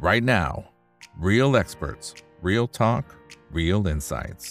right now. Real experts, real talk, real insights.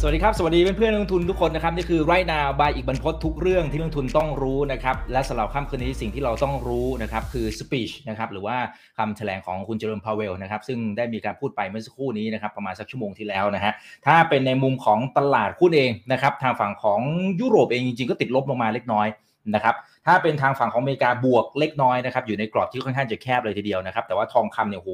สวัสดีครับ สวัสดีเพื่อนๆนักลงทุนทุกคนนะครับ นี่คือ Right Now by อิกบรรพต ทุกเรื่องที่นักลงทุนต้องรู้นะครับ และสำหรับค่ำคืนนี้สิ่งที่เราต้องรู้นะครับ คือ speech นะครับหรือว่าคำแถลงของคุณเจอโรมพาวเวลนะครับ ซึ่งได้มีการพูดไปเมื่อสักครู่นี้นะครับ ประมาณสักชั่วโมงที่แล้วนะฮะถ้าเป็นในมุมของตลาดหุ้นเองนะครับ ทางฝั่งของยุโรปเองจริงๆก็ติดลบลงมาเล็กน้อย นะครับถ้าเป็นทางฝั่งของอเมริกาบวกเล็กน้อยนะครับอยู่ในกรอบที่ค่อนข้างจะแคบเลยทีเดียวนะครับแต่ว่าทองคำเนี่ยโห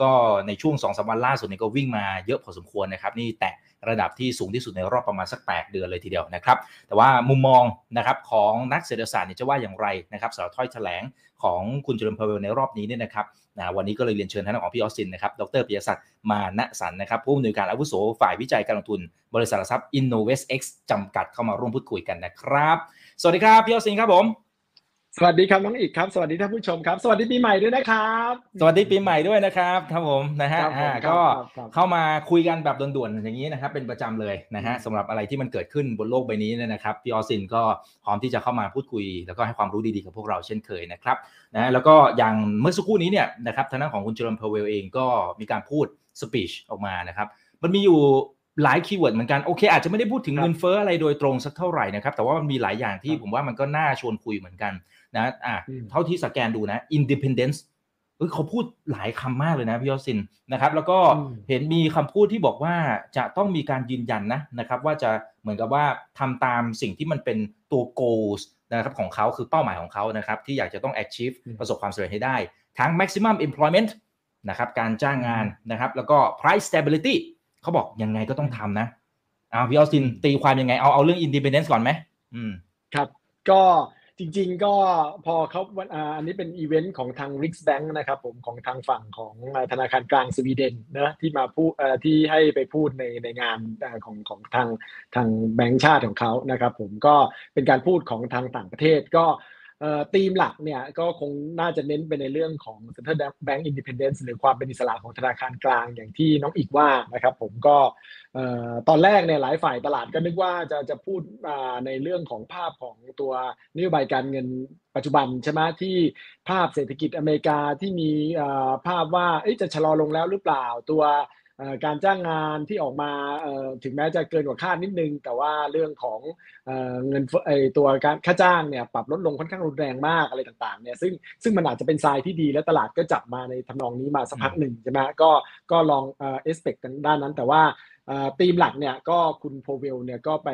ก็ในช่วง2อสวันล่าสุดเนี่ยก็วิ่งมาเยอะพอสมควรนะครับนี่แตะระดับที่สูงที่สุดในรอบประมาณสัก 8 เดือนเลยทีเดียวนะครับแต่ว่ามุมมองนะครับของนักเศรษฐศาสตร์เนี่ยจะว่าอย่างไรนะครับสำหรับถ้อยแถลง ของคุณเจริญพาเวลในรอบนี้เนี่ยนะครับนะวันนี้ก็เลยเรียนเชิญท่านของพี่ออสซินนะครับ ดรปิยศักดิ์มาณสันนะครับ ผู้อำนวยการอาวุโสฝ่ายวิจัยการลงทุน บริษัทหลักทรัพย์ Innovest X จำกัดเข้ามาร่วมพูดคุยกันนะครับ สวัสดีครับพี่ออสซินครับผม สวัสดีครับน้องอิกครับ สวัสดีท่านผู้ชมครับ สวัสดีปีใหม่ด้วยนะครับ สวัสดีปีใหม่ด้วยนะครับครับผมนะฮะครับผมอ่าครับก็ครับครับเข้ามาคุยกันแบบด่วนๆอย่างนี้นะครับเป็นประจำเลยนะฮะสำหรับอะไรที่มันเกิดขึ้นบนโลกใบนี้เนี่ยนะครับพี่ออสซินก็พร้อมที่จะเข้ามาพูดคุย แล้วก็ให้ความรู้ดีๆกับพวกเราเช่นเคยนะครับนะแล้วก็อย่างเมื่อสักครู่นี้เนี่ยนะครับทางด้านของคุณเจอโรมพาวเวลเองก็มีการพูด speech ออกมานะครับมันมีอยู่หลาย keyword เหมือนกัน โอเค อาจจะไม่ได้พูดถึงครับเงินเฟ้ออะไรโดยตรงสักเท่าไหร่นะครับ แต่ว่ามันมีหลายอย่างที่ครับผมว่ามันก็น่าชวนคุยเหมือนกัน นะอะอืมเท่าที่สแกนดูนะ independence เอ้ยเขาพูดหลายคำมากเลยนะพี่ยอดซินนะครับ แล้วก็อืมเห็นมีคำพูดที่บอกว่าจะต้องมีการยืนยันนะนะครับ ว่าจะเหมือนกับว่าทำตามสิ่งที่มันเป็นตัว goals นะครับของเขาคือเป้าหมายของเขานะครับ ที่อยากจะต้อง achieve อืมประสบความสำเร็จให้ได้ ทั้ง maximum employment นะครับการจ้างงานนะครับ แล้วก็ price stability เขาบอกยังไงก็ต้องทำนะเอาพี่ออสซินตีความยังไงเอาเอาเรื่อง independence ก่อนไหมอืมครับ ก็ จริงๆก็พอเขาวันอันนี้เป็นอีเวนต์ของทาง r i x b a n k นะครับผมของทางฝั่งของธนาคารกลางสวีเดนนะที่มาพูดที่ให้ไปพูดในในงานของของทางทางแบงก์ชาติของเขานะครับผมก็เป็นการพูดของทางต่างประเทศก็ ธีมหลักเนี่ยก็คงน่าจะเน้นไปในเรื่องของ Central Bank Independence หรือความเป็นอิสระของธนาคารกลางอย่างที่น้องอีกว่านะครับผมก็ตอนแรกเนี่ยหลายฝ่ายตลาดก็นึกว่าจะจะพูดในเรื่องของภาพของตัวนโยบายการเงินปัจจุบันใช่ไหมที่ภาพเศรษฐกิจอเมริกาที่มีภาพว่าจะชะลอลงแล้วหรือเปล่าตัว การจ้างงานที่ออกมาถึงแม้จะเกินกว่าคาดนิดนึง แต่ว่าเรื่องของเงินเฟ้อตัวการค่าจ้างเนี่ยปรับลดลงค่อนข้างรุนแรงมากอะไรต่างๆเนี่ยซึ่งซึ่งมันอาจจะเป็นทรายที่ดีและตลาดก็จับมาในทำนองนี้มาสักพักหนึ่งใช่ไหมก็ก็ลองเอสเปกทางด้านนั้น แต่ว่าธีมหลักเนี่ยก็คุณโพเวลเนี่ยก็ไป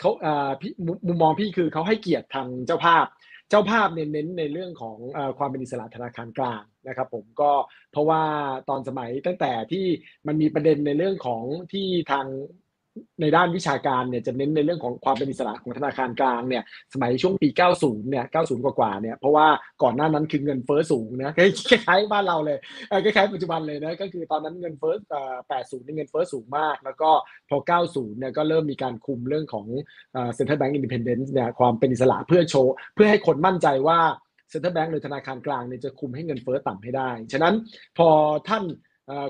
เขาอ่อพี่มุมมุมมองพี่คือเขาให้เกียรติทางเจ้าภาพ เจ้าภาพเน้นเน้นในเรื่องของอความเป็นอิสระธนาคารกลางนะครับผมก็เพราะว่าตอนสมัยตั้งแต่ที่มันมีประเด็นในเรื่องของที่ทาง ในด้านวิชาการเนี่ยจะเน้นในเรื่องของความเป็นอิสระของธนาคารกลางเนี่ยสมัยช่วงปี 90 เนี่ย 90 กว่าๆเนี่ยเพราะว่าก่อนหน้านั้นคือเงินเฟ้อสูงนะคล้ายๆบ้านเราเลยคล้ายๆปัจจุบันเลยนะก็คือตอนนั้นเงินเฟ้ออ่อ80นี่เงินเฟ้อสูงมาก แล้วก็พอ 90 เนี่ยก็เริ่มมีการคุมเรื่องของเอ่อ Central Bank Independence เนี่ยความเป็นอิสระเพื่อโชว์เพื่อให้คนมั่นใจว่า Central Bank หรือธนาคารกลางเนี่ยจะคุมให้เงินเฟ้อต่ำให้ได้ ฉะนั้นพอท่าน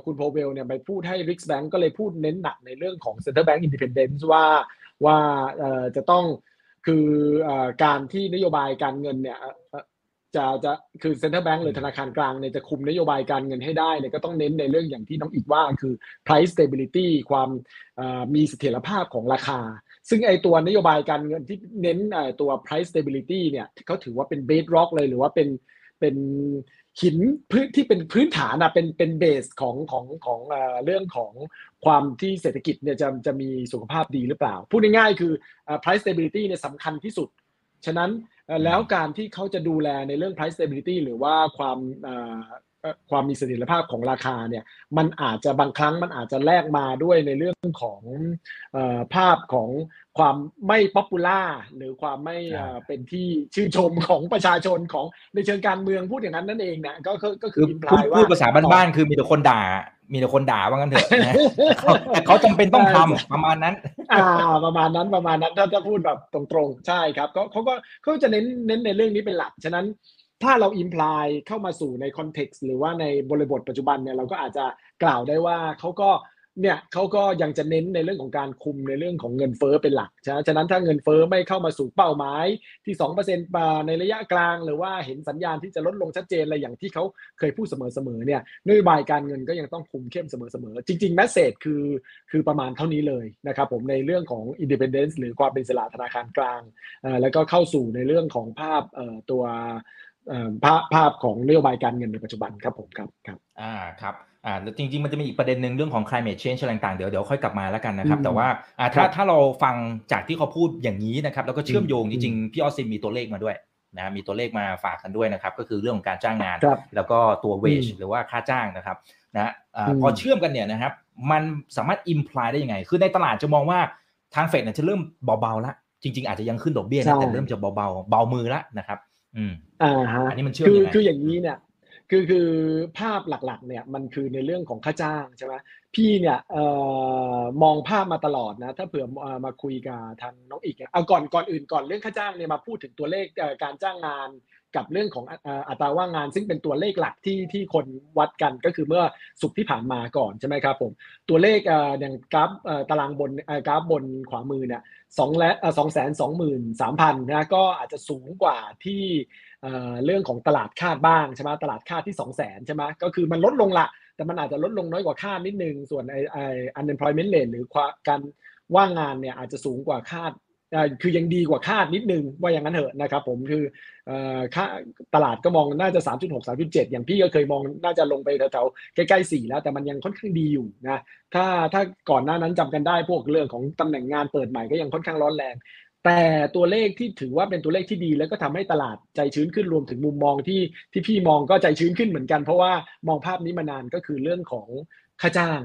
คุณโพเวลเนี่ยไปพูดให้ Riksbank ก็เลยพูดเน้นหนักในเรื่องของ Central Bank Independence ว่าว่าเอ่อจะต้องคืออการที่นโยบายการเงินเนี่ยจะจะคือ Central Bank หรือธนาคารกลางเนี่ยจะคุมนโยบายการเงินให้ได้เนี่ยก็ต้องเน้นในเรื่องอย่างที่น้องอีกว่าคือ price stability ความมีเสถียรภาพของราคา ซึ่งไอตัวนโยบายการเงินที่เน้นตัว price stability เนี่ยเขาถือว่าเป็น bedrock เลยหรือว่าเป็นเป็น หินพื้นที่เป็นพื้นฐานอะเป็นเป็นเบสของของของเรื่องของความที่เศรษฐกิจเนี่ยจะจะมีสุขภาพดีหรือเปล่า พูดง่ายๆคือ price stability เนี่ยสำคัญที่สุด ฉะนั้นแล้วการที่เขาจะดูแลในเรื่อง price stability หรือว่าความอ่อเอ่อ ความมีเสถียรภาพของราคาเนี่ยมันอาจจะบางครั้งมันอาจจะแลกมาด้วยในเรื่องของเออภาพของความไม่ป๊อปปูล่าหรือความไม่เอ่อเป็นที่ชื่นชมของประชาชนของในเชิงการเมืองพูดอย่างนั้นนั่นเองเนี่ยก็ก็ก็คืคือออิมพพูดลายว่าพูดภาษาบ้านๆคือมีแต่คนด่า มีแต่คนด่าว่างั้นเถอะนะเขาแต่เขาจำเป็นต้องทำประมาณนั้น อ่าประมาณนั้นประมาณนั้นถ้าจะพูดแบบตรงๆใช่ครับก็เขาก็เขาจะเน้นเน้นในเรื่องนี้เป็นหลักฉะนั้น ถ้าเราอิมพลายเข้ามาสู่ในคอนเท็กซ์หรือว่าในบริบทปัจจุบันเนี่ยเราก็อาจจะกล่าวได้ว่าเขาก็เนี่ยเขาก็ยังจะเน้นในเรื่องของการคุมในเรื่องของเงินเฟ้อเป็นหลักฉะฉะนั้นถ้าเงินเฟ้อไม่เข้ามาสู่เป้าหมายที่2%ปาในระยะกลาง หรือว่าเห็นสัญญาณที่จะลดลงชัดเจนอะไรอย่างที่เขาเคยพูดเสมอๆเนี่ยนโยบายการเงินก็ยังต้องคุมเข้มเสมอๆจริงๆแมสเซจคือคือประมาณเท่านี้เลยนะครับผมในเรื่องของ independence หรือความเป็นอิสระธนาคารกลางแล้วก็เข้าสู่ในเรื่องของภาพตัว ภาพภาพของนโยบายการเงินในปัจจุบันครับผมครับครับอ่าครับอ่าจริงๆ มันจะมีอีกประเด็นหนึ่งเรื่องของ climate change อะไรต่างๆเดี๋ยวเดี๋ยวค่อยกลับมาแล้วกันนะครับ แต่ว่าอ่าถ้าถ้าเราฟังจากที่เขาพูดอย่างนี้นะครับ แล้วก็เชื่อมโยงจริงๆพี่ออสซินมีตัวเลขมาด้วยนะมีตัวเลขมาฝากกันด้วยนะครับ ก็คือเรื่องของการจ้างงาน แล้วก็ตัว wage หรือว่าค่าจ้างนะครับนะพอเชื่อมกันเนี่ยนะครับ มันสามารถ imply ได้ยังไง คือในตลาดจะมองว่าทางเฟดเนี่ยจะเริ่มเบาๆแล้วจริงๆ อาจจะยังขึ้นดอกเบี้ยนะแต่เริ่มจะเบาๆเบามือแล้วนะครับ อืมอ่าฮะอันนี้มันเชื่อมยังไงคืออย่างนี้เนี่ยคือคือภาพหลักๆเนี่ยมันคือในเรื่องของค่าจ้างใช่ไหมพี่เนี่ยเอ่อมองภาพมาตลอดนะถ้าเผื่อมาคุยกับทางน้องอีกเอาก่อนก่อนอื่นก่อนเรื่องค่าจ้างเนี่ยมาพูดถึงตัวเลขการจ้างงาน กับเรื่องของอัตราว่างงาน ซึ่งเป็นตัวเลขหลักที่ที่คนวัดกันก็คือเมื่อสุกที่ผ่านมาก่อนใช่ไหมครับผมตัวเลขอย่างกราฟตารางบนกราฟบนขวามือเนี่ยสองและสองแสนสองหมื่นสามพันนะก็อาจจะสูงกว่าที่เรื่องของตลาดคาดบ้างใช่ไหมตลาดคาดที่2 0 0แสนใช่ไหมก็คือมันลดลงละแต่มันอาจจะลดลงน้อยกว่าคาดนิดนึง ส่วนไอ้ไอ้ unemployment rate หรือการว่างงานเนี่ยอาจจะสูงกว่าคาด คือยังดีกว่าคาดนิดนึงว่าอย่างนั้นเถอะนะครับผมคือค่าตลาดก็มองน่าจะ 3.6 3.7 อย่างพี่ก็เคยมองน่าจะลงไปแถวๆใกล้ๆ4 แล้วแต่มันยังค่อนข้างดีอยู่นะถ้าถ้าก่อนหน้านั้นจำกันได้พวกเรื่องของตำแหน่งงานเปิดใหม่ก็ยังค่อนข้างร้อนแรง แต่ตัวเลขที่ถือว่าเป็นตัวเลขที่ดี แล้วก็ทำให้ตลาดใจชื้นขึ้นรวมถึงมุมมองที่ที่พี่มองก็ใจชื้นขึ้นเหมือนกัน เพราะว่ามองภาพนี้มานานก็คือเรื่องของค่าจ้าง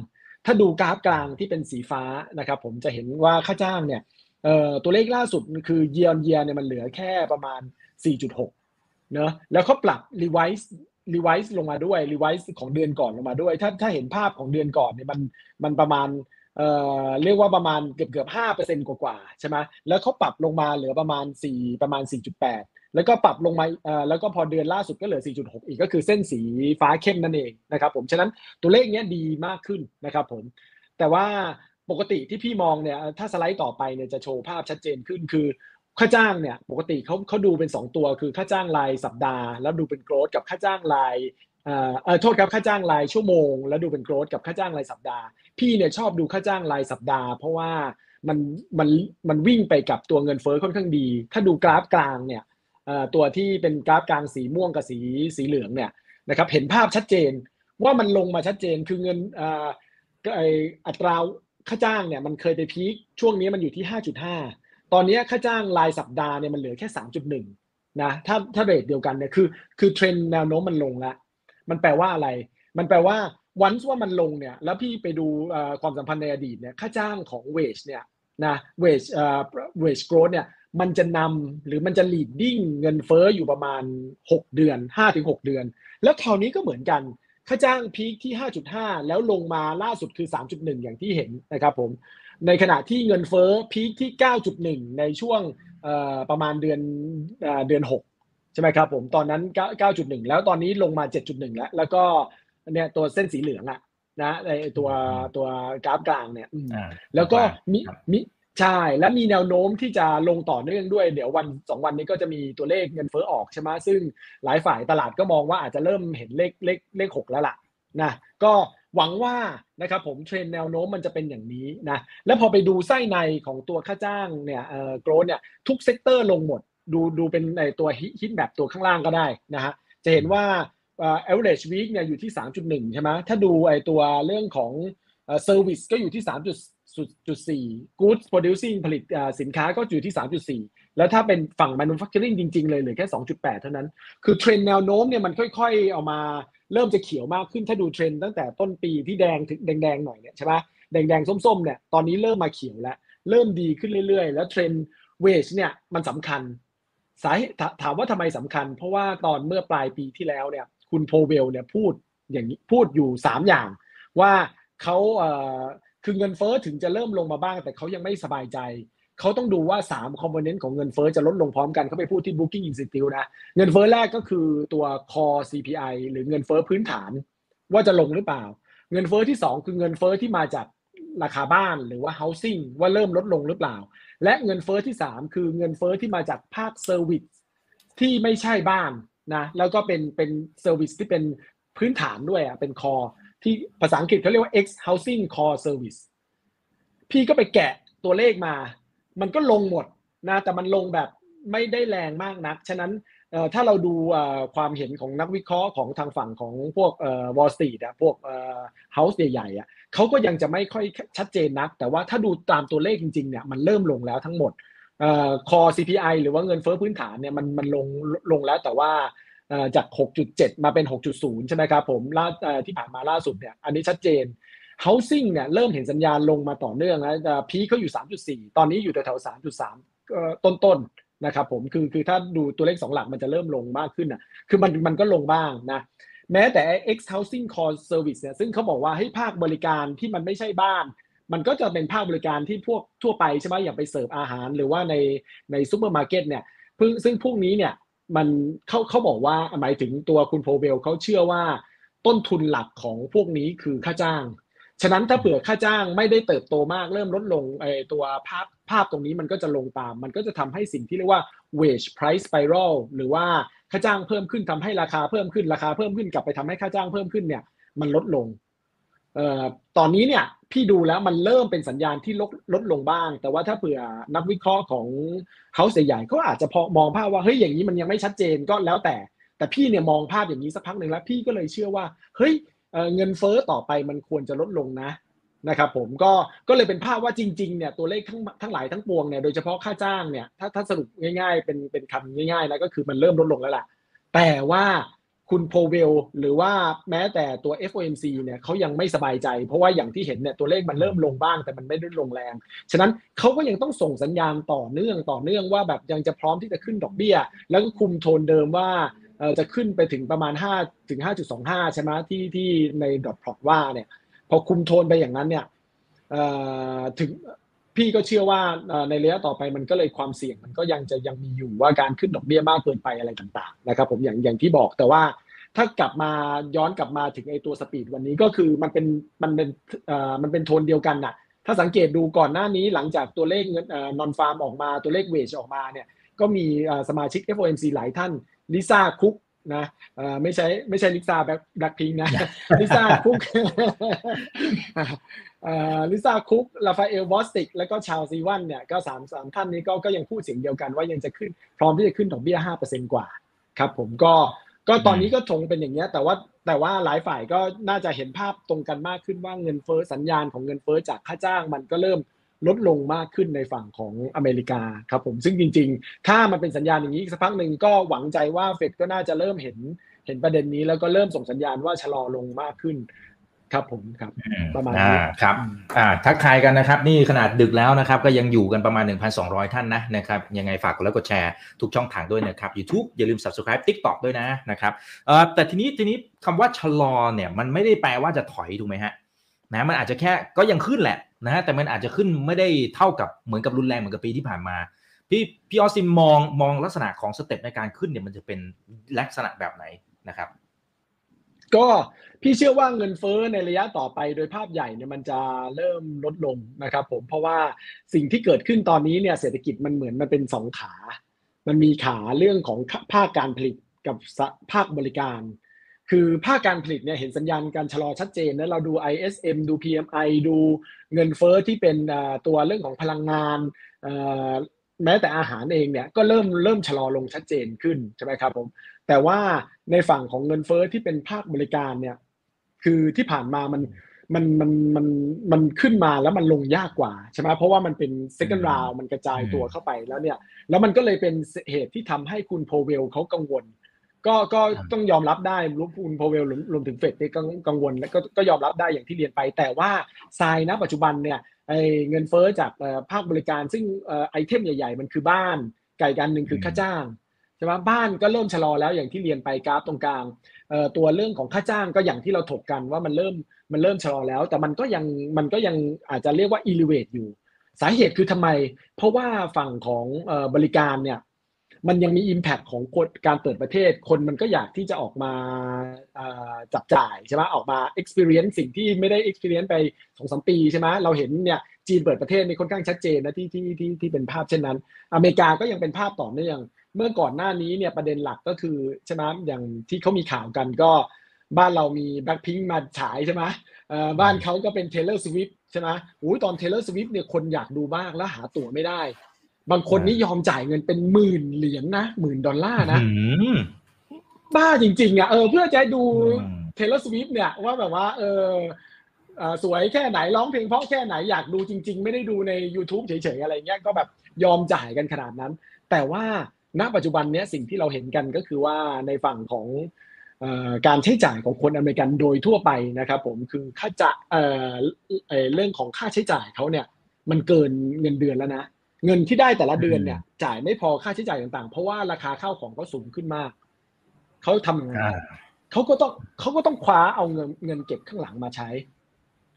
ถ้าดูกราฟกลางที่เป็นสีฟ้านะครับผมจะเห็นว่าค่าจ้างเนี่ย เอ่อตัวเลขล่าสุดคือ year year เนี่ยมันเหลือแค่ประมาณ 4.6 นะแล้วเขาปรับ revise revise ลงมาด้วย revise ของเดือนก่อนลงมาด้วย ถ้าถ้าเห็นภาพของเดือนก่อนเนี่ยมันมันประมาณเอ่อเรียกว่าประมาณเกือบเกือบห้าเปอร์เซ็นต์กว่าใช่ไหมแล้วเขาปรับลงมาเหลือประมาณสี่ประมาณสี่จุดแปดแล้วก็ปรับลงมาเอ่อแล้วก็พอเดือนล่าสุดก็เหลือ 4.6 อีกก็คือเส้นสีฟ้าเข้มนั่นเองนะครับผมฉะนั้นตัวเลขเนี้ยดีมากขึ้นนะครับผมแต่ว่า ปกติที่พี่มองเนี่ยถ้าสไลด์ต่อไปเนี่ยจะโชว์ภาพชัดเจนขึ้นคือค่าจ้างเนี่ยปกติเขาเขาดูเป็น 2 ตัวคือค่าจ้างรายสัปดาห์ แล้วดูเป็นโกรดกับค่าจ้างรายเอ่อโทษครับค่าจ้างรายชั่วโมง แล้วดูเป็นโกรดกับค่าจ้างรายสัปดาห์ พี่เนี่ยชอบดูค่าจ้างรายสัปดาห์ เพราะว่ามันมันมันวิ่งไปกับตัวเงินเฟ้อค่อนข้างดี ถ้าดูกราฟกลางเนี่ยตัวที่เป็นกราฟกลางสีม่วงกับสีสีเหลืองเนี่ยนะครับเห็นภาพชัดเจนว่ามันลงมาชัดเจนคือเงินอัตรา ค่าจ้างเนี่ยมันเคยไปพีคช่วงนี้มันอยู่ที่ 5.5 ตอนนี้ค่าจ้างรายสัปดาห์เนี่ยมันเหลือแค่ 3.1นะถ้าถ้าเรทเดียวกันเนี่ยคือคือเทรนแนวโน้มมันลงแล้วมันแปลว่าอะไร มันแปลว่าวันว่ามันลงเนี่ยแล้วพี่ไปดูความสัมพันธ์ในอดีตเนี่ยค่าจ้างของเวชเนี่ยนะเวชเอ่อเวชโกรดเนี่ยมันจะนำหรือมันจะ leading เงินเฟ้ออยู่ประมาณ 6 เดือน 5-6 เดือน แล้วคราวนี้ก็เหมือนกัน ค่าจ้างพีคที่ 5.5 แล้วลงมาล่าสุดคือ 3.1 อย่างที่เห็นนะครับผมในขณะที่เงินเฟ้อพีคที่ 9.1 ในช่วงประมาณเดือนเดือน 6 ใช่ไหมครับผมตอนนั้น 9.1 แล้วตอนนี้ลงมา 7.1 แล้ว แล้วก็เนี่ยตัวเส้นสีเหลืองอะนะในตัวตัวกราฟกลางเนี่ยแล้วก็มีมี ใช่ และมีแนวโน้มที่จะลงต่อเนื่องด้วย เดี๋ยววันสองวันนี้ก็จะมีตัวเลขเงินเฟ้อออกใช่ไหมซึ่งหลายฝ่ายตลาดก็มองว่าอาจจะเริ่มเห็นเลขเลขเลขหกแล้วล่ะนะก็หวังว่านะครับผมเทรนแนวโน้มมันจะเป็นอย่างนี้นะแล้วพอไปดูไส้ในของตัวค่าจ้างเนี่ยเอ่อโกลเนี่ยทุก sector ลงหมด ดูดูเป็นในตัว heat map ตัวข้างล่างก็ได้นะฮะจะเห็นว่าเอ่อ average wage เนี่ยอยู่ที่ 3.1 ใช่ไหมถ้าดูไอตัวเรื่องของเอ่อ service ก็อยู่ที่ 3.4 goods producing ผลิตสินค้าก็อยู่ที่ 3.4 แล้วถ้าเป็นฝั่ง manufacturing จริง ๆ เลยเหลือแค่ 2.8 เท่านั้น คือเทรนแนวโน้มเนี่ยมันค่อยๆเอามาเริ่มจะเขียวมากขึ้นถ้าดูเทรนตั้งแต่ต้นปีที่แดงถึงแดงๆหน่อยเนี่ยใช่ไหมแดงๆ ส้มๆเนี่ยตอนนี้เริ่มมาเขียวแล้ว เริ่มดีขึ้นเรื่อยๆ แล้วเทรนเวชเนี่ยมันสำคัญสาเหตุถามว่าทำไมสำคัญ เพราะว่าตอนเมื่อปลายปีที่แล้วเนี่ยคุณโพเวลเนี่ยพูดอย่างนี้พูดอยู่ 3 อย่างว่าเขา คือเงินเฟอ้อถึงจะเริ่มลงมาบ้าง แต่เขายังไม่สบายใจ เขาต้องดูว่า 3 คอมโพเนนต์ของเงินเฟอ้อจะลดลงพร้อมกันเขาไปพูดที่ Booking Institute นะ เงินเฟอ้อแรกก็คือตัว core CPI หรือเงินเฟอ้อพื้นฐาน ว่าจะลงหรือเปล่า เงินเฟ้อที่ 2 คือเงินเฟ้อที่มาจากราคาบ้านหรือว่า housing ว่าเริ่มลดลงหรือเปล่า และเงินเฟ้อที่ 3 คือเงินเฟ้อที่มาจากภาค service ที่ไม่ใช่บ้านนะแล้วก็เป็นเป็น service ที่เป็นพื้นฐานด้วยอะเป็น core ที่ภาษาอังกฤษเขาเรียกว่า ex housing core service พี่ก็ไปแกะตัวเลขมา มันก็ลงหมดนะแต่มันลงแบบไม่ได้แรงมากนัก ฉะนั้นถ้าเราดูความเห็นของนักวิเคราะห์ของทางฝั่งของพวกวอลสตรีทอะพวกเฮาส์ใหญ่ๆอะเขาก็ยังจะไม่ค่อยชัดเจนนัก แต่ว่าถ้าดูตามตัวเลขจริงๆเนี่ยมันเริ่มลงแล้วทั้งหมดคอ CPI หรือว่าเงินเฟ้อพื้นฐานเนี่ยมันมันลงลงแล้วแต่ว่า จาก 6.7 มาเป็น 6.0 ใช่ไหมครับผมล่าที่ผ่านมาล่าสุดเนี่ยอันนี้ชัดเจน housing เนี่ยเริ่มเห็นสัญญาณลงมาต่อเนื่องแล้วพีเขาอยู่ 3.4 ตอนนี้อยู่แถวๆ3.3 ต้นๆนะครับผมคือคือถ้าดูตัวเลข 2 หลักมันจะเริ่มลงมากขึ้นอะคือมันมันก็ลงบ้างนะแม้แต่ ex housing core service เนี่ยซึ่งเขาบอกว่าให้ภาคบริการที่มันไม่ใช่บ้าน มันก็จะเป็นภาคบริการที่พวกทั่วไปใช่ไหมอย่างไปเสิร์ฟอาหาร หรือว่าในในซูเปอร์มาร์เก็ตเนี่ยซึ่งพวกนี้เนี่ย มันเขาเขาบอกว่าหมายถึงตัวคุณโพเวลเขาเชื่อว่าต้นทุนหลักของพวกนี้คือค่าจ้าง ฉะนั้นถ้าเผื่อค่าจ้างไม่ได้เติบโตมากเริ่มลดลงไอตัวภาพภาพตรงนี้มันก็จะลงตาม มันก็จะทำให้สิ่งที่เรียกว่า wage price spiral หรือว่าค่าจ้างเพิ่มขึ้นทำให้ราคาเพิ่มขึ้นราคาเพิ่มขึ้นกลับไปทำให้ค่าจ้างเพิ่มขึ้นเนี่ยมันลดลง ตอนนี้เนี่ยพี่ดูแล้วมันเริ่มเป็นสัญญาณที่ลดลดลงบ้าง แต่ว่าถ้าเผื่อนักวิเคราะห์ของเขาใหญ่ๆก็อาจจะพอมองภาพว่าเฮ้ยอย่างนี้มันยังไม่ชัดเจนก็แล้วแต่ แต่พี่เนี่ยมองภาพอย่างนี้สักพักหนึ่งแล้ว พี่ก็เลยเชื่อว่าเฮ้ยเงินเฟ้อต่อไปมันควรจะลดลงนะนะครับผมก็ก็เลยเป็นภาพว่าจริงๆเนี่ยตัวเลขทั้งทั้งหลายทั้งปวงเนี่ยโดยเฉพาะค่าจ้างเนี่ยถ้าถ้าสรุปง่าย ๆ เป็นเป็นคำง่ายๆนะก็คือมันเริ่มลดลงแล้วแหละแต่ว่า คุณโพเวลหรือว่าแม้แต่ตัว FOMC เนี่ยเขายังไม่สบายใจ เพราะว่าอย่างที่เห็นเนี่ยตัวเลขมันเริ่มลงบ้างแต่มันไม่ได้ลงแรง ฉะนั้นเขาก็ยังต้องส่งสัญญาณต่อเนื่องต่อเนื่องว่าแบบยังจะพร้อมที่จะขึ้นดอกเบี้ย แล้วก็คุมโทนเดิมว่าจะขึ้นไปถึงประมาณ5ถึง5.25 ใช่ไหมที่ที่ในดอทพลอตว่าเนี่ยพอคุมโทนไปอย่างนั้นเนี่ยถึง พี่ก็เชื่อว่าในระยะต่อไปมันก็เลยความเสี่ยง มันก็ยังจะยังมีอยู่ว่าการขึ้นดอกเบี้ยมากเกินไปอะไรต่างๆนะครับผมอย่างอย่างที่บอกแต่ว่าถ้ากลับมาย้อนกลับมาถึงไอตัวสปีดวันนี้ก็คือมันเป็นมันเป็นมันเป็นโทนเดียวกันน่ะ ถ้าสังเกตดูก่อนหน้านี้หลังจากตัวเลขเงินนอนฟาร์มออกมาตัวเลขเวชออกมาเนี่ยก็มีสมาชิก FOMC หลายท่านลิซ่าคุกนะไม่ใช่ไม่ใช่ลิซ่าแบล็กแบล็กพิงก์นะลิซ่าคุก ลิซ่าคุกราฟาเอลบอสติก แล้วก็ชาร์ลส์อีแวนส์เนี่ยก็สามสามท่านนี้ก็ก็ยังพูดเสียงเดียวกันว่ายังจะขึ้น พร้อมที่จะขึ้นดอกเบี้ยห้าเปอร์เซ็นต์กว่าครับผมก็ก็ตอนนี้ก็คงเป็นอย่างเงี้ยแต่ว่าแต่ว่าหลายฝ่ายก็น่าจะเห็นภาพตรงกันมากขึ้นว่าเงินเฟ้อสัญญาณของเงินเฟ้อจากค่าจ้างมันก็เริ่มลดลงมากขึ้นในฝั่งของอเมริกาครับผมซึ่งจริง ๆ ถ้ามันเป็นสัญญาณอย่างนี้สักพักหนึ่งก็หวังใจว่าเฟดก็น่าจะเริ่มเห็นเห็นประเด็นนี้แล้วก็เริ่มส่งสัญญาณว่าชะลอลงมากขึ้น ครับผมครับประมาณนี้ครับอ่าทักทายกันนะครับ นี่ขนาดดึกแล้วนะครับ ก็ยังอยู่กันประมาณ 1,200 ท่านนะนะครับยังไงฝากกดไลค์กดแชร์ทุกช่องทางด้วยนะครับ YouTube อย่าลืม Subscribe TikTok ด้วยนะนะครับเอ่อแต่ทีนี้ทีนี้คำว่าชะลอเนี่ยมันไม่ได้แปลว่าจะถอยถูกไหมฮะนะมันอาจจะแค่ก็ยังขึ้นแหละนะฮะแต่มันอาจจะขึ้นไม่ได้เท่ากับเหมือนกับรุนแรงเหมือนกับปีที่ผ่านมาพี่พี่ออซิมมองมองลักษณะของสเต็ปในการขึ้นเนี่ยมันจะเป็นลักษณะแบบไหนนะครับ ก็พี่เชื่อว่าเงินเฟ้อในระยะต่อไปโดยภาพใหญ่เนี่ยมันจะเริ่มลดลงนะครับผมเพราะว่าสิ่งที่เกิดขึ้นตอนนี้เนี่ยเศรษฐกิจมันเหมือนมันเป็นสองขา มันมีขาเรื่องของภาคการผลิตกับภาคบริการ คือภาคการผลิตเนี่ยเห็นสัญญาณการชะลอชัดเจนนะเราดู ISM ดู PMI ดูเงินเฟ้อที่เป็นตัวเรื่องของพลังงาน แม้แต่อาหารเองเนี่ยก็เริ่มเริ่มชะลอลงชัดเจนขึ้นใช่ไหมครับผมแต่ว่าในฝั่งของเงินเฟอ้อที่เป็นภาคบริการเนี่ยคือที่ผ่านมามันมันมันมันมันขึ้นมาแล้วมันลงยากกว่าใช่ไหมเพราะว่ามันเป็น second round มันกระจายตัวเข้าไปแล้วเนี่ย แล้วมันก็เลยเป็นเหตุที่ทำให้คุณโพเวลเขากังวล ก็ก็ต้องยอมรับได้รู้คุณโพเวลรวมถึงเฟดก็กังวลแล้วก็ก็ยอมรับได้อย่างที่เรียนไป แต่ว่าทรายนะปัจจุบันเนี่ย ไอเงินเฟอ้อจากภาคบริการ ซึ่งไอเทมใหญ่ ๆ มันคือบ้าน ไก่กันหนึ่งคือค่าจ้างใช่ไหมบ้านก็เริ่มชะลอแล้วอย่างที่เรียนไปกราฟตรงกลางตัวเรื่องของค่าจ้างก็อย่างที่เราถกกันว่ามันเริ่มมันเริ่มชะลอแล้ว แต่มันก็ยังมันก็ยังอาจจะเรียกว่า elevate อยู่ สาเหตุคือทำไม เพราะว่าฝั่งของบริการเนี่ย มันยังมี Impact ของการเปิดประเทศ คนมันก็อยากที่จะออกมาจับจ่ายใช่ไหมออกมา experience สิ่งที่ไม่ได้ experience ไปสองสมปีใช่ไหมเราเห็นเนี่ยจีนเปิดประเทศนี่ค่อนข้างชัดเจนนะที่ที่ที่ที่เป็นภาพเช่นนั้น อเมริกาก็ยังเป็นภาพต่อเนื่อง เมื่อก่อนหน้านี้เนี่ยประเด็นหลักก็คือใช่ไหมอย่างที่เขามีข่าวกันก็บ้านเรามีแบ็คพิงมาฉายใช่ไหมบ้านเขาก็เป็น Taylor Swift ใช่ไหมโอ้ยตอน Taylor Swift เนี่ยคนอยากดูมากแล้วหาตั๋วไม่ได้ บางคนนี่ยอมจ่ายเงินเป็นหมื่นเหรียญนะหมื่นดอลลาร์นะบ้าจริง ๆอะเออเพื่อจะดู Taylor Swift เนี่ยว่าแบบว่า เออสวยแค่ไหนร้องเพลงเพราะแค่ไหนอยากดูจริง ๆ ไม่ได้ดูใน YouTube เฉยๆอะไรเงี้ยก็แบบยอมจ่ายกันขนาดนั้น แต่ว่าณปัจจุบันนี้สิ่งที่เราเห็นกันก็คือว่าในฝั่งของการใช้จ่ายของคนอเมริกันโดยทั่วไปนะครับ ผมคือค่าจะเเรื่องของค่าใช้จ่ายเขาเนี่ย มันเกินเงินเดือนแล้วนะ เงินที่ได้แต่ละเดือนเนี่ย จ่ายไม่พอค่าใช้จ่ายต่างๆ เพราะว่าราคาข้าวของเขาสูงขึ้นมากเขาทำงานเขาก็ต้องเขาก็ต้องคว้าเอาเงินเงินเก็บข้างหลังมาใช้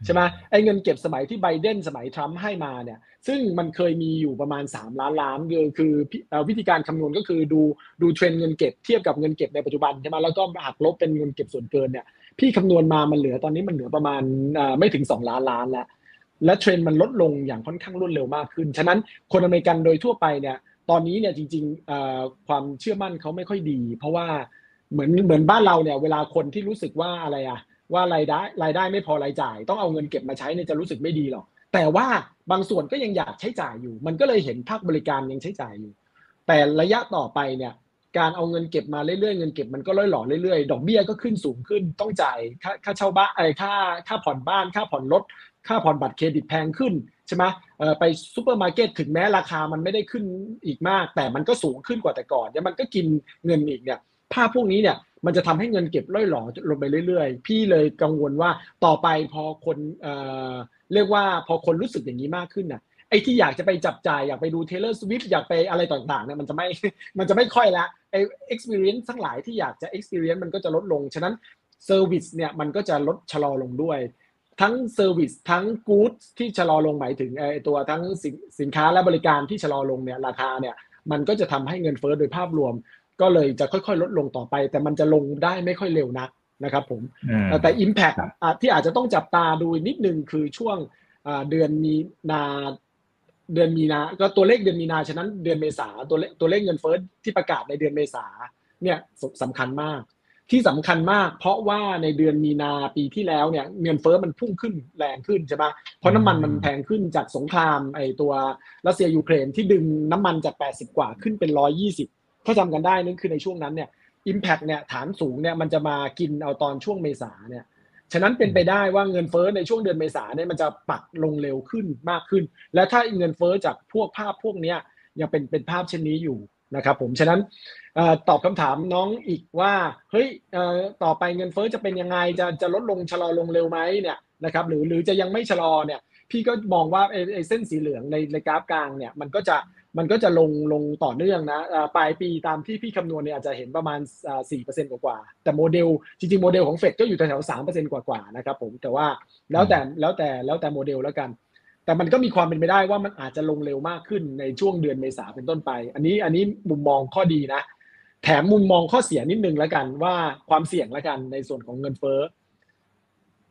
ใช่ไหมไอ้เงินเก็บสมัยที่ไบเดนสมัยทรัมป์ให้มาเนี่ย ซึ่งมันเคยมีอยู่ประมาณ 3 ล้านล้านคือคือวิธีการคำนวณก็คือดูดูเทรนเงินเก็บเทียบกับเงินเก็บในปัจจุบันใช่ไหมแล้วก็หักลบเป็นเงินเก็บส่วนเกินเนี่ยพี่คำนวณมามันเหลือตอนนี้มันเหลือประมาณไม่ถึง 2 ล้านล้านแล้ว และเทรนด์มันลดลงอย่างค่อนข้างรวดเร็วมากขึ้น ฉะนั้นคนอเมริกันโดยทั่วไปเนี่ย ตอนนี้เนี่ยจริงๆความเชื่อมั่นเขาไม่ค่อยดี เพราะว่าเหมือนเหมือนบ้านเราเนี่ยเวลาคนที่รู้สึกว่าอะไรอะว่ารายได้รายได้ไม่พอรายจ่าย ต้องเอาเงินเก็บมาใช้เนี่ยจะรู้สึกไม่ดีหรอก แต่ว่าบางส่วนก็ยังอยากใช้จ่ายอยู่ มันก็เลยเห็นภาคบริการยังใช้จ่ายอยู่ แต่ระยะต่อไปเนี่ยการเอาเงินเก็บมาเรื่อยๆเงินเก็บมันก็ร่อยหรอเรื่อยๆ ดอกเบี้ยก็ขึ้นสูงขึ้น ต้องจ่ายค่าค่าเช่าบ้านไอ้ค่าค่าผ่อนบ้าน ค่าผ่อนรถ ค่าผ่อนบัตรเครดิตแพงขึ้นใช่ไหมไปซูเปอร์มาร์เก็ตถึงแม้ราคามันไม่ได้ขึ้นอีกมาก แต่มันก็สูงขึ้นกว่าแต่ก่อนเนี่ยมันก็กินเงินอีกเนี่ยภาพพวกนี้เนี่ยมันจะทำให้เงินเก็บร่อยหรอลงไปเรื่อยๆ พี่เลยกังวลว่าต่อไปพอคนเอเรียกว่าพอคนรู้สึกอย่างนี้มากขึ้นน่ะไอ้ที่อยากจะไปจับจ่ายอยากไปดูเทเลอร์สวิฟอยากไปอะไรต่างๆเนี่ยมันจะไม่มันจะไม่ค่อยละไอ้ experience ทั้งหลายที่อยากจะ experience มันก็จะลดลง ฉะนั้น service เนี่ยมันก็จะลดชะลอลงด้วย ทั้ง service ทั้ง goods ที่ชะลอลงหมายถึงไอ้ตัวทั้งสินค้าและบริการที่ชะลอลงเนี่ยราคาเนี่ยมันก็จะทำให้เงินเฟ้อโดยภาพรวม ก็เลยจะค่อยๆ ลดลงต่อไป แต่มันจะลงได้ไม่ค่อยเร็วนักนะครับผมแต่ Impact ที่อาจจะต้องจับตาดูนิดนึงคือช่วงเดือนมีนาเดือนมีนา ก็ตัวเลขเดือนมีนาฉะนั้นเดือนเมษาตัวเลขตัวเลขเงินเฟ้อที่ประกาศในเดือนเมษาเนี่ยสำคัญมาก ที่สำคัญมาก เพราะว่าในเดือนมีนาปีที่แล้วเนี่ยเงินเฟ้อมันพุ่งขึ้นแรงขึ้นใช่ไหมเพราะน้ำมันมันแพงขึ้นจากสงครามไอตัวรัสเซียยูเครนที่ดึงน้ำมันจาก 80 กว่าขึ้นเป็น 120 ถ้าจำกันได้นั่นคือในช่วงนั้นเนี่ยอิมแพกเนี่ยฐานสูงเนี่ยมันจะมากินเอาตอนช่วงเมษาเนี่ยฉะนั้นเป็นไปได้ว่าเงินเฟ้อในช่วงเดือนเมษาเนี่ยมันจะปักลงเร็วขึ้นมากขึ้น และถ้าเงินเฟ้อจากพวกภาพพวกนี้ยังเป็นเป็นภาพเช่นนี้อยู่ นะครับผมฉะนั้นตอบคำถามน้องอีกว่าเฮ้ยต่อไปเงินเฟ้อจะเป็นยังไงจะจะลดลงชะลอลงเร็วไหมเนี่ยนะครับหรือหรือจะยังไม่ชะลอเนี่ยพี่ก็มองว่าไอ้เส้นสีเหลืองในในกราฟกลางเนี่ยมันก็จะมันก็จะลงลงต่อเนื่องนะปลายปีตามที่พี่คำนวณเนี่ยอาจจะเห็นประมาณสี่เปอร์เซ็นต์กว่าแต่โมเดลจริงๆ โมเดลของเฟดก็อยู่แถวๆสามเปอร์เซ็นต์กว่าๆนะครับผมแต่ว่าแล้วแต่แล้วแต่แล้วแต่โมเดลแล้วกัน แต่มันก็มีความเป็นไปได้ว่ามันอาจจะลงเร็วมากขึ้นในช่วงเดือนเมษาเป็นต้นไป อันนี้อันนี้มุมมองข้อดีนะ แถมมุมมองข้อเสียนิดนึงแล้วกันว่าความเสี่ยงแล้วกันในส่วนของเงินเฟ้อ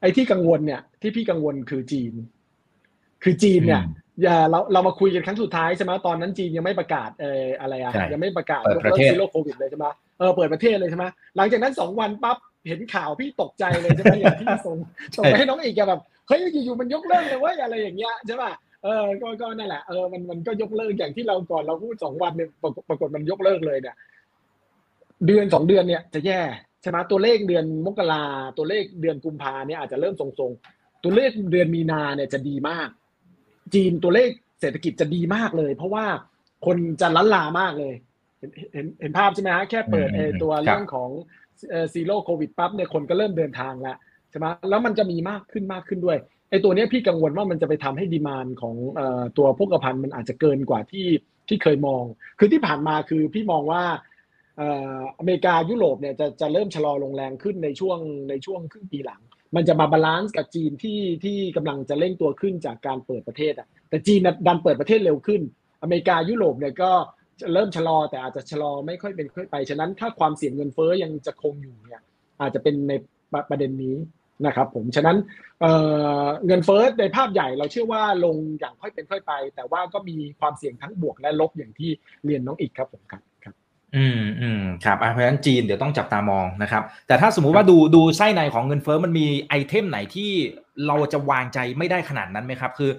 ไอ้ที่กังวลเนี่ย ที่พี่กังวลคือจีน คือจีนเนี่ยอย่าเราเรามาคุยกันครั้งสุดท้ายใช่ไหมตอนนั้นจีนยังไม่ประกาศเอออะไรอะยังไม่ประกาศยกเลิก zero โควิดเลยใช่ไหมเออเปิดประเทศเลยใช่ไหมหลังจากนั้นสองวันปั๊บเห็นข่าวพี่ตกใจเลยใช่ไหมอย่างที่ส่งส่งไปให้น้องอีกแบบ เฮ้ยอยู่ๆมันยกเลิกเลยว่าอะไรอย่างเงี้ยใช่ป่ะเออก็ก็นั่นแหละเออมันมันก็ยกเลิกอย่างที่เราก่อนเราพูดสองวันเนี่ยปรากฏมันยกเลิกเลยเนี่ยเดือนสองเดือนเนี่ยจะแย่ใช่ไหมตัวเลขเดือนมกราตัวเลขเดือนกุมภาเนี่ยอาจจะเริ่มทรงๆ ตัวเลขเดือนมีนาเนี่ยจะดีมาก จีนตัวเลขเศรษฐกิจจะดีมากเลย เพราะว่าคนจะล้นลามากเลย เห็นเห็นเห็นภาพใช่ไหมฮะแค่เปิดตัวเรื่องของ zero โควิดปั๊บเนี่ยคนก็เริ่มเดินทางแล้วใช่ไหมแล้วมันจะมีมากขึ้นมากขึ้นด้วยไอ้ตัวนี้พี่กังวลว่ามันจะไปทำให้ demand ของตัวพวกพลังงานมันอาจจะเกินกว่าที่ที่เคยมอง คือที่ผ่านมาคือพี่มองว่าอเมริกายุโรปเนี่ยจะจะเริ่มชะลอลงแรงขึ้นในช่วงในช่วงครึ่งปีหลัง มันจะมา balance กับจีนที่ที่กำลังจะเร่งตัวขึ้นจากการเปิดประเทศอะแต่จีนดันเปิดประเทศเร็วขึ้น อเมริกายุโรปเนี่ยก็เริ่มชะลอแต่อาจจะชะลอไม่ค่อยเป็นค่อยไปฉะนั้นถ้าความเสี่ยงเงินเฟ้อยังจะคงอยู่เนี่ยอาจจะเป็นในประเด็นนี้ นะครับผมฉะนั้นเงินเฟ้อในภาพใหญ่เราเชื่อว่าลงอย่างค่อยเป็นค่อยไป แต่ว่าก็มีความเสี่ยงทั้งบวกและลบอย่างที่เรียนน้องอีกครับผมครับครับอืมอืมครับเพราะฉะนั้นจีนเดี๋ยวต้องจับตามองนะครับ แต่ถ้าสมมุติว่าดูดูไส้ในของเงินเฟ้อมันมีไอเทมไหนที่เราจะวางใจไม่ได้ขนาดนั้นไหมครับ คือ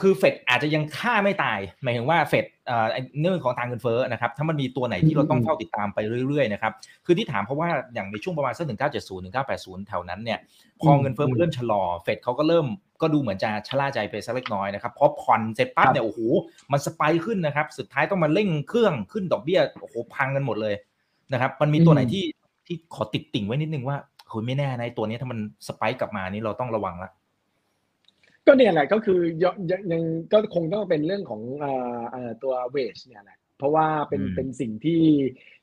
คือเฟดอาจจะยังฆ่าไม่ตาย หมายถึงว่าเฟดเนื่องของทางเงินเฟ้อนะครับ ถ้ามันมีตัวไหนที่เราต้องเฝ้าติดตามไปเรื่อยๆนะครับ คือที่ถามเพราะว่าอย่างในช่วงประมาณสักหนึ่งเก้าเจ็ดศูนย์หนึ่งเก้าแปดศูนย์แถวนั้นเนี่ย พอเงินเฟ้อมันเริ่มชะลอ เฟดเขาก็เริ่มก็ดูเหมือนจะชะล่าใจไปสักเล็กน้อยนะครับ พอผ่อนเสร็จปั๊บเนี่ยโอ้โห มันสไปขึ้นนะครับ สุดท้ายต้องมาเร่งเครื่องขึ้นดอกเบี้ย โอ้โห พังกันหมดเลยนะครับ มันมีตัวไหนที่ที่ขอติดติ่งไว้นิดนึงว่าคุยไม่แน่นะตัวนี้ถ้ามันสไปกลับมานี่เราต้องระวังละ ก็เนี่ยแหละก็คือยังยังก็คงต้องเป็นเรื่องของตัวเวชเนี่ยแหละเพราะว่าเป็นเป็นสิ่งที่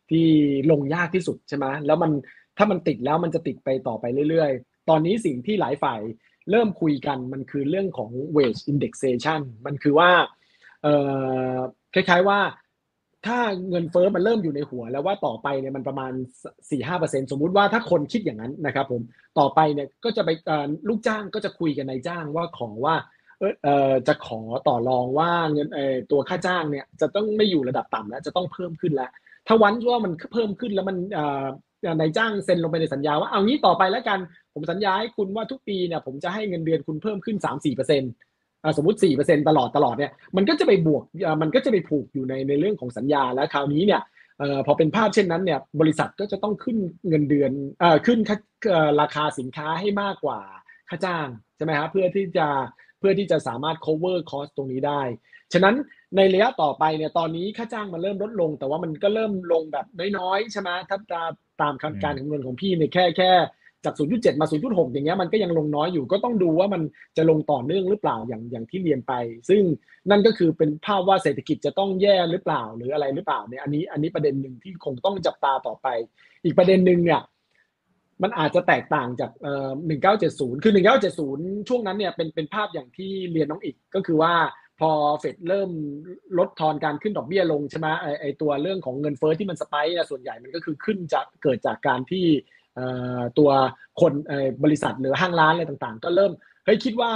ที่ลงยากที่สุดใช่ไหมแล้วมันถ้ามันติดแล้วมันจะติดไปต่อไปเรื่อยๆ ตอนนี้สิ่งที่หลายฝ่ายเริ่มคุยกันมันคือเรื่องของ wage indexation มันคือว่าคล้ายๆว่า ถ้าเงินเฟอ้อมันเริ่มอยู่ในหัว แล้วว่าต่อไปเนี่ยมันประมาณ4ี่ห้าเปอร์เซ็นสมมุติว่าถ้าคนคิดอย่างนั้นนะครับผมต่อไปเนี่ยก็จะไปลูกจ้างก็จะคุยกันนายจ้างว่าขอว่าเออจะขอต่อรองว่าเงินตัวค่าจ้างเนี่ยจะต้องไม่อยู่ระดับต่ำแล้วจะต้องเพิ่มขึ้นแล้ว ถ้าวันว่ามันเพิ่มขึ้นแล้วมันนายจ้างเซ็นลงไปในสัญญาว่าเอางี้ต่อไปแล้วกัน ผมสัญญาให้คุณว่าทุกปีเนี่ยผมจะให้เงินเดือนคุณเพิ่มขึ้น 3-4%เปอร์เซ็นต์ สมมติ4%ตลอดตลอดเนี่ยมันก็จะไปบวกมันก็จะไปผูกอยู่ในในเรื่องของสัญญาแล้วคราวนี้เนี่ยพอเป็นภาพเช่นนั้นเนี่ยบริษัทก็จะต้องขึ้นเงินเดือนขึ้นราคาสินค้าให้มากกว่าค่าจ้างใช่ไหมครับเพื่อที่จะเพื่อที่จะสามารถ cover cost ตรงนี้ได้ ฉะนั้นในระยะต่อไปเนี่ยตอนนี้ค่าจ้างมันเริ่มลดลง แต่ว่ามันก็เริ่มลงแบบน้อยๆใช่ไหมถ้าตามการคำนวณของพี่เนี่ยแค่แค่ จาก 0.7 มา 0.6 อย่างเงี้ยมันก็ยังลงน้อยอยู่ก็ต้องดูว่ามันจะลงต่อเนื่องหรือเปล่าอย่างอย่างที่เรียนไป ซึ่งนั่นก็คือเป็นภาพว่าเศรษฐกิจจะต้องแย่หรือเปล่าหรืออะไรหรือเปล่าเนี่ยอันนี้อันนี้ประเด็นหนึ่งที่คงต้องจับตาต่อไป อีกประเด็นหนึ่งเนี่ยมันอาจจะแตกต่างจากเอ่อ1970 คือ 1970 ช่วงนั้นเนี่ยเป็นเป็นภาพอย่างที่เรียนน้องอีกก็คือว่าพอเฟดเริ่มลดทอนการขึ้นดอกเบี้ยลงใช่ไหมไอไอตัวเรื่องของเงินเฟอ้อที่มันสไปร์ส่วนใหญ่มันก็คือขึ้นจากเกิดจากการที่ ตัวคนบริษัทหรือห้างร้านอะไรต่างๆ ก็เริ่มเฮ้ยคิดว่า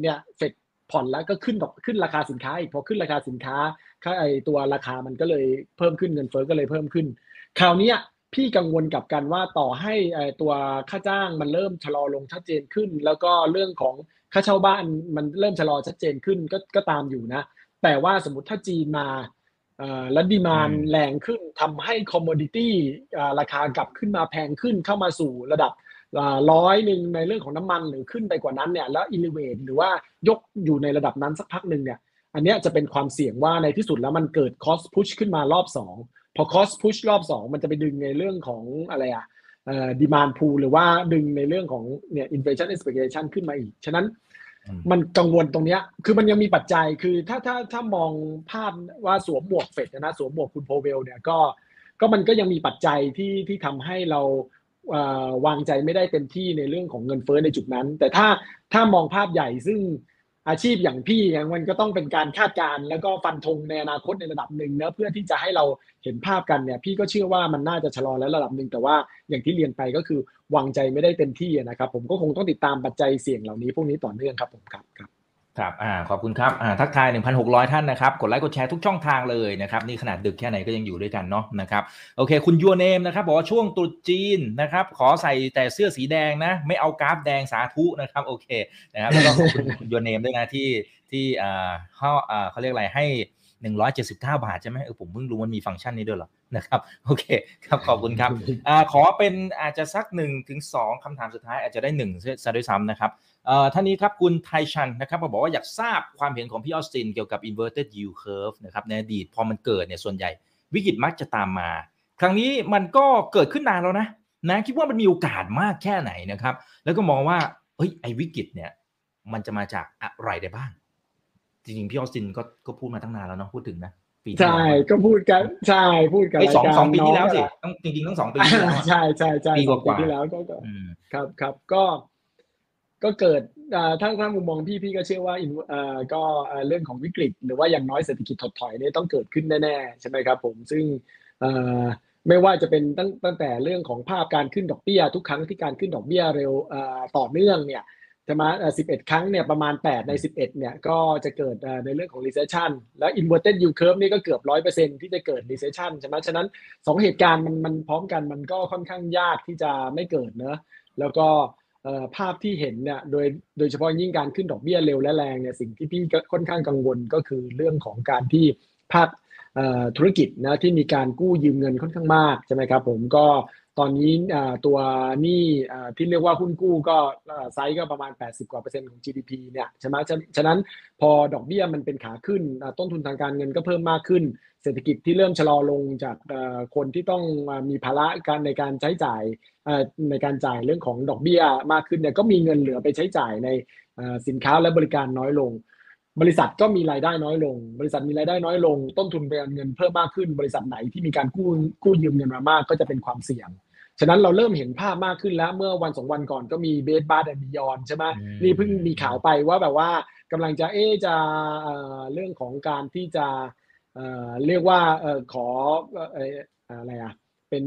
เนี่ยเฟดผ่อนแล้วก็ขึ้นดอกขึ้นราคาสินค้าอีกพอขึ้นราคาสินค้าค่าไอตัวราคามันก็เลยเพิ่มขึ้นเงินเฟ้อก็เลยเพิ่มขึ้น คราวนี้พี่กังวลกับกันว่าต่อให้ตัวค่าจ้างมันเริ่มชะลอลงชัดเจนขึ้น แล้วก็เรื่องของค่าเช่าบ้านมันเริ่มชะลอชัดเจนขึ้นก็ก็ตามอยู่นะ แต่ว่าสมมติถ้าจีนมา และ demand แรงขึ้นทำให้ commodity ราคากลับขึ้นมาแพงขึ้นเข้ามาสู่ระดับร้อยหนึ่งในเรื่องของน้ำมันหรือขึ้นไปกว่านั้นเนี่ยแล้วอินเวทหรือว่ายกอยู่ในระดับนั้นสักพักหนึ่งเนี่ยอันนี้จะเป็นความเสี่ยงว่าในที่สุดแล้วมันเกิด cost push ขึ้นมารอบ 2 พอ cost push รอบ 2 มันจะไปดึงในเรื่องของอะไรอะdemand pull หรือว่าดึงในเรื่องของเนี่ย inflation expectation ขึ้นมาอีก ฉะนั้น มันกังวลตรงนี้คือมันยังมีปัจจัย คือถ้าถ้าถ้ามองภาพว่าสวมหมวกเฟดนะสวมหมวกคุณโพเวลเนี่ยก็ก็มันก็ยังมีปัจจัยที่ที่ทำให้เราวางใจไม่ได้เต็มที่ในเรื่องของเงินเฟ้อในจุดนั้น แต่ถ้าถ้ามองภาพใหญ่ซึ่งอาชีพอย่างพี่อย่างมันก็ต้องเป็นการคาดการณ์แล้วก็ฟันธงในอนาคตในระดับหนึ่งนะเพื่อที่จะให้เราเห็นภาพกันเนี่ยพี่ก็เชื่อว่ามันน่าจะชะลอแล้วระดับหนึ่งแต่ว่าอย่างที่เรียนไปก็คือ วางใจไม่ได้เต็มที่นะครับ ผมก็คงต้องติดตามปัจจัยเสี่ยงเหล่านี้พวกนี้ต่อเนื่องครับผมครับครับครับอ่าขอบคุณครับอ่าทักทาย 1,600 ท่านนะครับ กดไลค์กดแชร์ทุกช่องทางเลยนะครับ นี่ขนาดดึกแค่ไหนก็ยังอยู่ด้วยกันเนาะนะครับโอเค คุณยูเนมนะครับ บอกว่าช่วงตรุษจีนนะครับ ขอใส่แต่เสื้อสีแดงนะ ไม่เอากราฟแดงสาธุนะครับ โอเคนะครับแล้วก็ขอบคุณยูเนมด้วยนะที่ที่อ่าเขาอ่าเขาเรียกอะไรให้หนึ่งร้อยเจ็ดสิบเก้าบาทใช่ไหมเออผมเพิ่งรู้มันมีฟังก์ชันนี้ด้วยหรอ นะครับโอเคครับขอบคุณครับอ่าขอเป็นอาจจะสักหนึ่งถึงสองคำถามสุดท้ายอาจจะได้หนึ่งซะด้วยซ้ำนะครับเอ่อท่านนี้ครับคุณไทชันนะครับมาบอกว่าอยากทราบความเห็นของพี่ออสตินเกี่ยวกับ inverted yield curve นะครับในอดีตพอมันเกิดเนี่ยส่วนใหญ่วิกฤตมักจะตามมา ครั้งนี้มันก็เกิดขึ้นนานแล้วนะนะคิดว่ามันมีโอกาสมากแค่ไหนนะครับ แล้วก็มองว่าเฮ้ยไอ้วิกฤตเนี่ยมันจะมาจากอะไรได้บ้าง จริงๆพี่ออสตินก็ก็พูดมาตั้งนานแล้วเนาะพูดถึงนะ ใช่ก็พูดกันใช่พูดกันสองสองปีที่แล้วสิต้องจริงๆต้องสองปีที่แล้วใช่ใช่ใช่ปีกว่าที่แล้วก็ครับครับก็ก็เกิดถ้าถ้ามุมมองพี่พี่ก็เชื่อว่าก็เรื่องของวิกฤต หรือว่าอย่างน้อยเศรษฐกิจถดถอยเนี่ยต้องเกิดขึ้นแน่ๆใช่ไหมครับผมซึ่งไม่ว่าจะเป็นตั้งตั้งแต่เรื่องของภาพการขึ้นดอกเบี้ย ทุกครั้งที่การขึ้นดอกเบี้ยเร็วต่อเนื่องเนี่ย จะมา11 ครั้งเนี่ยประมาณ 8 ใน 11เนี่ยก็จะเกิดในเรื่องของ recession แล้ว inverted yield curve นี่ก็เกือบ 100%ที่จะเกิด recession ใช่ไหมฉะนั้น 2 เหตุการณ์มันมันพร้อมกันมันก็ค่อนข้างยากที่จะไม่เกิดเนะแล้วก็ภาพที่เห็นเนี่ยโดยโดยเฉพาะยิ่งการขึ้นดอกเบี้ยเร็วและแรงเนี่ยสิ่งที่พี่ค่อนข้างกังวลก็คือเรื่องของการที่ภาคธุรกิจนะที่มีการกู้ยืมเงินค่อนข้างมากใช่ไหมครับผมก็ ตอนนี้ตัวหนี้ที่เรียกว่าหุ้นกู้ก็ไซส์ก็ประมาณ 80 กว่าเปอร์เซ็นต์ของ GDP เนี่ยใช่ไหมฉะนั้นพอดอกเบี้ยมันเป็นขาขึ้น ต้นทุนทางการเงินก็เพิ่มมากขึ้น เศรษฐกิจที่เริ่มชะลอลงจากคนที่ต้องมีภาระการในการใช้จ่ายในการจ่ายเรื่องของดอกเบี้ยมากขึ้นเนี่ยก็มีเงินเหลือไปใช้จ่ายในสินค้าและบริการน้อยลงบริษัทก็มีรายได้น้อยลง บริษัทมีรายได้น้อยลง ต้นทุนเป็นเงินเพิ่มมากขึ้น บริษัทไหนที่มีการกู้กู้ยืมเงินมามากก็จะเป็นความเสี่ยง ฉะนั้นเราเริ่มเห็นภาพมากขึ้นแล้วเมื่อวันสองวันก่อนก็มี Bed Bath & Beyond ใช่ไหมนี่เพิ่งมีข่าวไปว่าแบบว่ากำลังจะเอ๊จะเรื่องของการที่จะเรียกว่าขออะไรอะ เป็น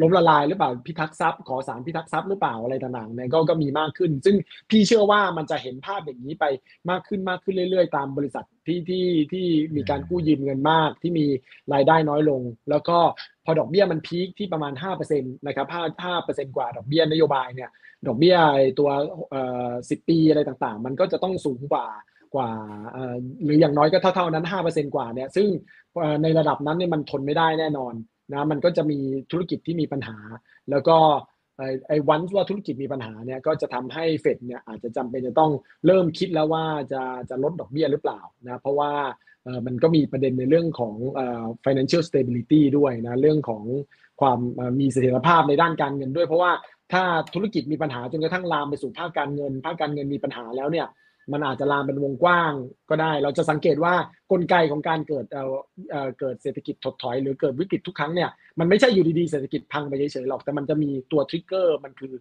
ล้มละลายหรือเปล่าพิทักษ์ทรัพย์ขอศาลพิทักษ์ทรัพย์หรือเปล่าอะไรต่างๆเนี่ยก็ก็มีมากขึ้น ซึ่งพี่เชื่อว่ามันจะเห็นภาพอย่างนี้ไปมากขึ้นมากขึ้นเรื่อยๆ ตามบริษัทที่ที่ที่มีการกู้ยืมเงินมากที่มีรายได้น้อยลง แล้วก็พอดอกเบี้ยมันพีคที่ประมาณ5%นะครับ5 5กว่าดอกเบี้ยนโยบายเนี่ยดอกเบี้ยตัวเอ่อ10 ปีอะไรต่างๆ มันก็จะต้องสูงกว่ากว่าหรืออย่างน้อยก็เท่าๆนั้น 5%กว่าเนี่ยซึ่งในระดับนั้นเนี่ยมันทนไม่ได้แน่นอน นะมันก็จะมีธุรกิจที่มีปัญหา แล้วก็ไอ้วันว่าธุรกิจมีปัญหาเนี่ยก็จะทำให้เฟดเนี่ยอาจจะจำเป็นจะต้องเริ่มคิดแล้วว่าจะจะลดดอกเบี้ยหรือเปล่านะเพราะว่ามันก็มีประเด็นในเรื่องของ financial stability ด้วยนะเรื่องของความมีเสถียรภาพในด้านการเงินด้วย เพราะว่าถ้าธุรกิจมีปัญหาจนกระทั่งลามไปสู่ภาคการเงิน ภาคการเงินมีปัญหาแล้วเนี่ย มันอาจจะลามเป็นวงกว้างก็ได้ เราจะสังเกตว่ากลไกของการเกิดเอ่อเกิดเศรษฐกิจถดถอย หรือเกิดวิกฤตทุกครั้งเนี่ยมันไม่ใช่อยู่ดีๆเศรษฐกิจพังไปเฉยๆหรอกแต่มันจะมีตัวทริกเกอร์มันคือ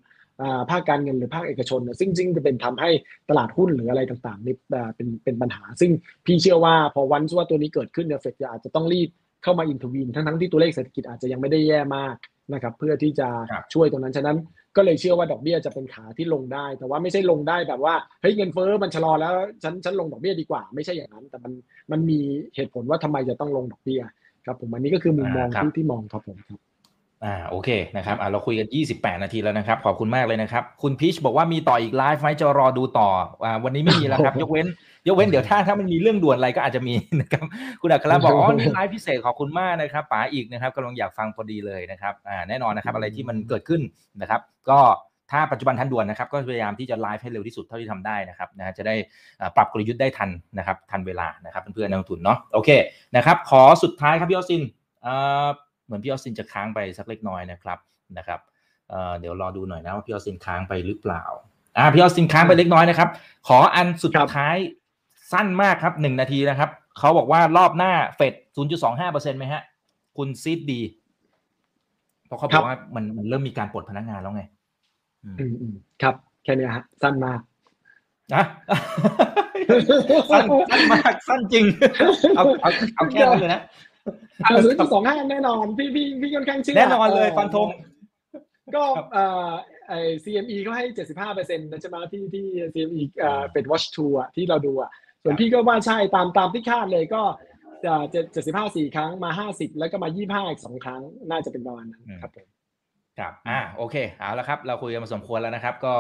ภาคการเงินหรือภาคเอกชนซึ่งจริงจะเป็นทำให้ตลาดหุ้นหรืออะไรต่างๆนี่เป็นเป็นปัญหา ซึ่งพี่เชื่อว่าพอวันว่าตัวนี้เกิดขึ้นเนี่ยเฟดอาจจะต้องรีบเข้ามาอินทวีนทั้งๆที่ตัวเลขเศรษฐกิจอาจจะยังไม่ได้แย่มากนะครับเพื่อที่จะช่วยตรงนั้นฉะนั้น ก็เลยเชื่อว่าดอกเบี้ยจะเป็นขาที่ลงได้ แต่ว่าไม่ใช่ลงได้แบบว่าเฮ้ยเงินเฟ้อมันชะลอแล้วฉันฉันลงดอกเบี้ยดีกว่า ไม่ใช่อย่างนั้น แต่มันมันมีเหตุผลว่าทำไมจะต้องลงดอกเบี้ยครับผมอันนี้ก็คือมุมมองที่ที่มองครับผมครับอ่าโอเคนะครับอ่าเราคุยกัน 28 นาทีแล้วนะครับ ขอบคุณมากเลยนะครับ คุณพีชบอกว่ามีต่ออีกไลฟ์ไหมจะรอดูต่ออ่าวันนี้ไม่มีแล้วครับ ยกเว้น ยกเว้นเดี๋ยวถ้าถ้ามันมีเรื่องด่วนอะไรก็อาจจะมีนะครับคุณอัครบอกอ๋อนี่ไลฟ์พิเศษขอบคุณมากนะครับป๋าอีกนะครับกำลังอยากฟังพอดีเลยนะครับอ่าแน่นอนนะครับอะไรที่มันเกิดขึ้นนะครับ ก็ถ้าปัจจุบันทันด่วนนะครับก็พยายามที่จะไลฟ์ให้เร็วที่สุดเท่าที่ทำได้นะครับนะจะได้ปรับกลยุทธ์ได้ทันนะครับทันเวลานะครับเพื่อนๆนักลงทุนเนาะโอเคนะครับขอสุดท้ายครับพี่ออสินเหมือนพี่ออสินจะค้างไปสักเล็กน้อยนะครับนะครับเดี๋ยวรอดูหน่อยนะว่าพี่ออสินค้างไปหรือเปล่าอ่าพี่ออสินค้างไปเล็กน้อยนะครับขออันสุดท้าย สั้นมากครับหนึ่งนาทีนะครับ เขาบอกว่ารอบหน้าเฟด0.25%ไหมฮะ คุณซีดดีเพราะเขาบอกว่ามันมันเริ่มมีการปลดพนักงานแล้วไงอืมครับ แค่นี้ฮะสั้นมากนะสั้นสั้นมากสั้นจริง เอาเอาเอาแค่นั้นเลยนะเอาซื้อสองห้าแน่นอน พี่พี่พี่ค่อนข้างเชื่อแน่นอนเลยฟันธงก็เอ่อไอ CME เขาให้เจ็ดสิบห้าเปอร์เซ็นต์นะใช่ไหมที่ที่ CME เอ่อเป็น watch two อะที่เราดูอะ ส่วนพี่ก็ว่าใช่ตามตามที่คาดเลยก็จะเจ็ดสิบห้าสี่ครั้งมาห้าสิบแล้วก็มายี่ห้าอีกสองครั้งน่าจะเป็นประมาณนั้นครับผมครับ อ่า โอเค เอาละครับ เราคุยกันมาสมควรแล้วนะครับ ก็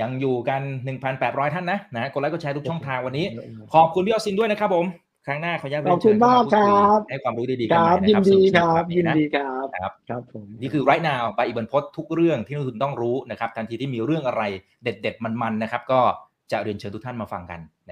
ยังอยู่กัน 1,800 ท่านนะ นะ กดไลค์ กดแชร์ทุกช่องทางวันนี้ ขอบคุณพี่ออซินด้วยนะครับผม ครั้งหน้าขออนุญาตขอบคุณมากครับ ให้ความรู้ดีๆกันนะครับ ยินดีครับ ยินดีครับ ครับ ครับผม นี่คือ right now ไปอีกบรรพททุกเรื่องที่นักทุนต้องรู้นะครับ ทันทีที่มีเรื่องอะไรเด็ด ๆ มันๆ นะครับ ก็จะเรียนเชิญทุกท่านมาฟังกัน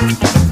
Thank you.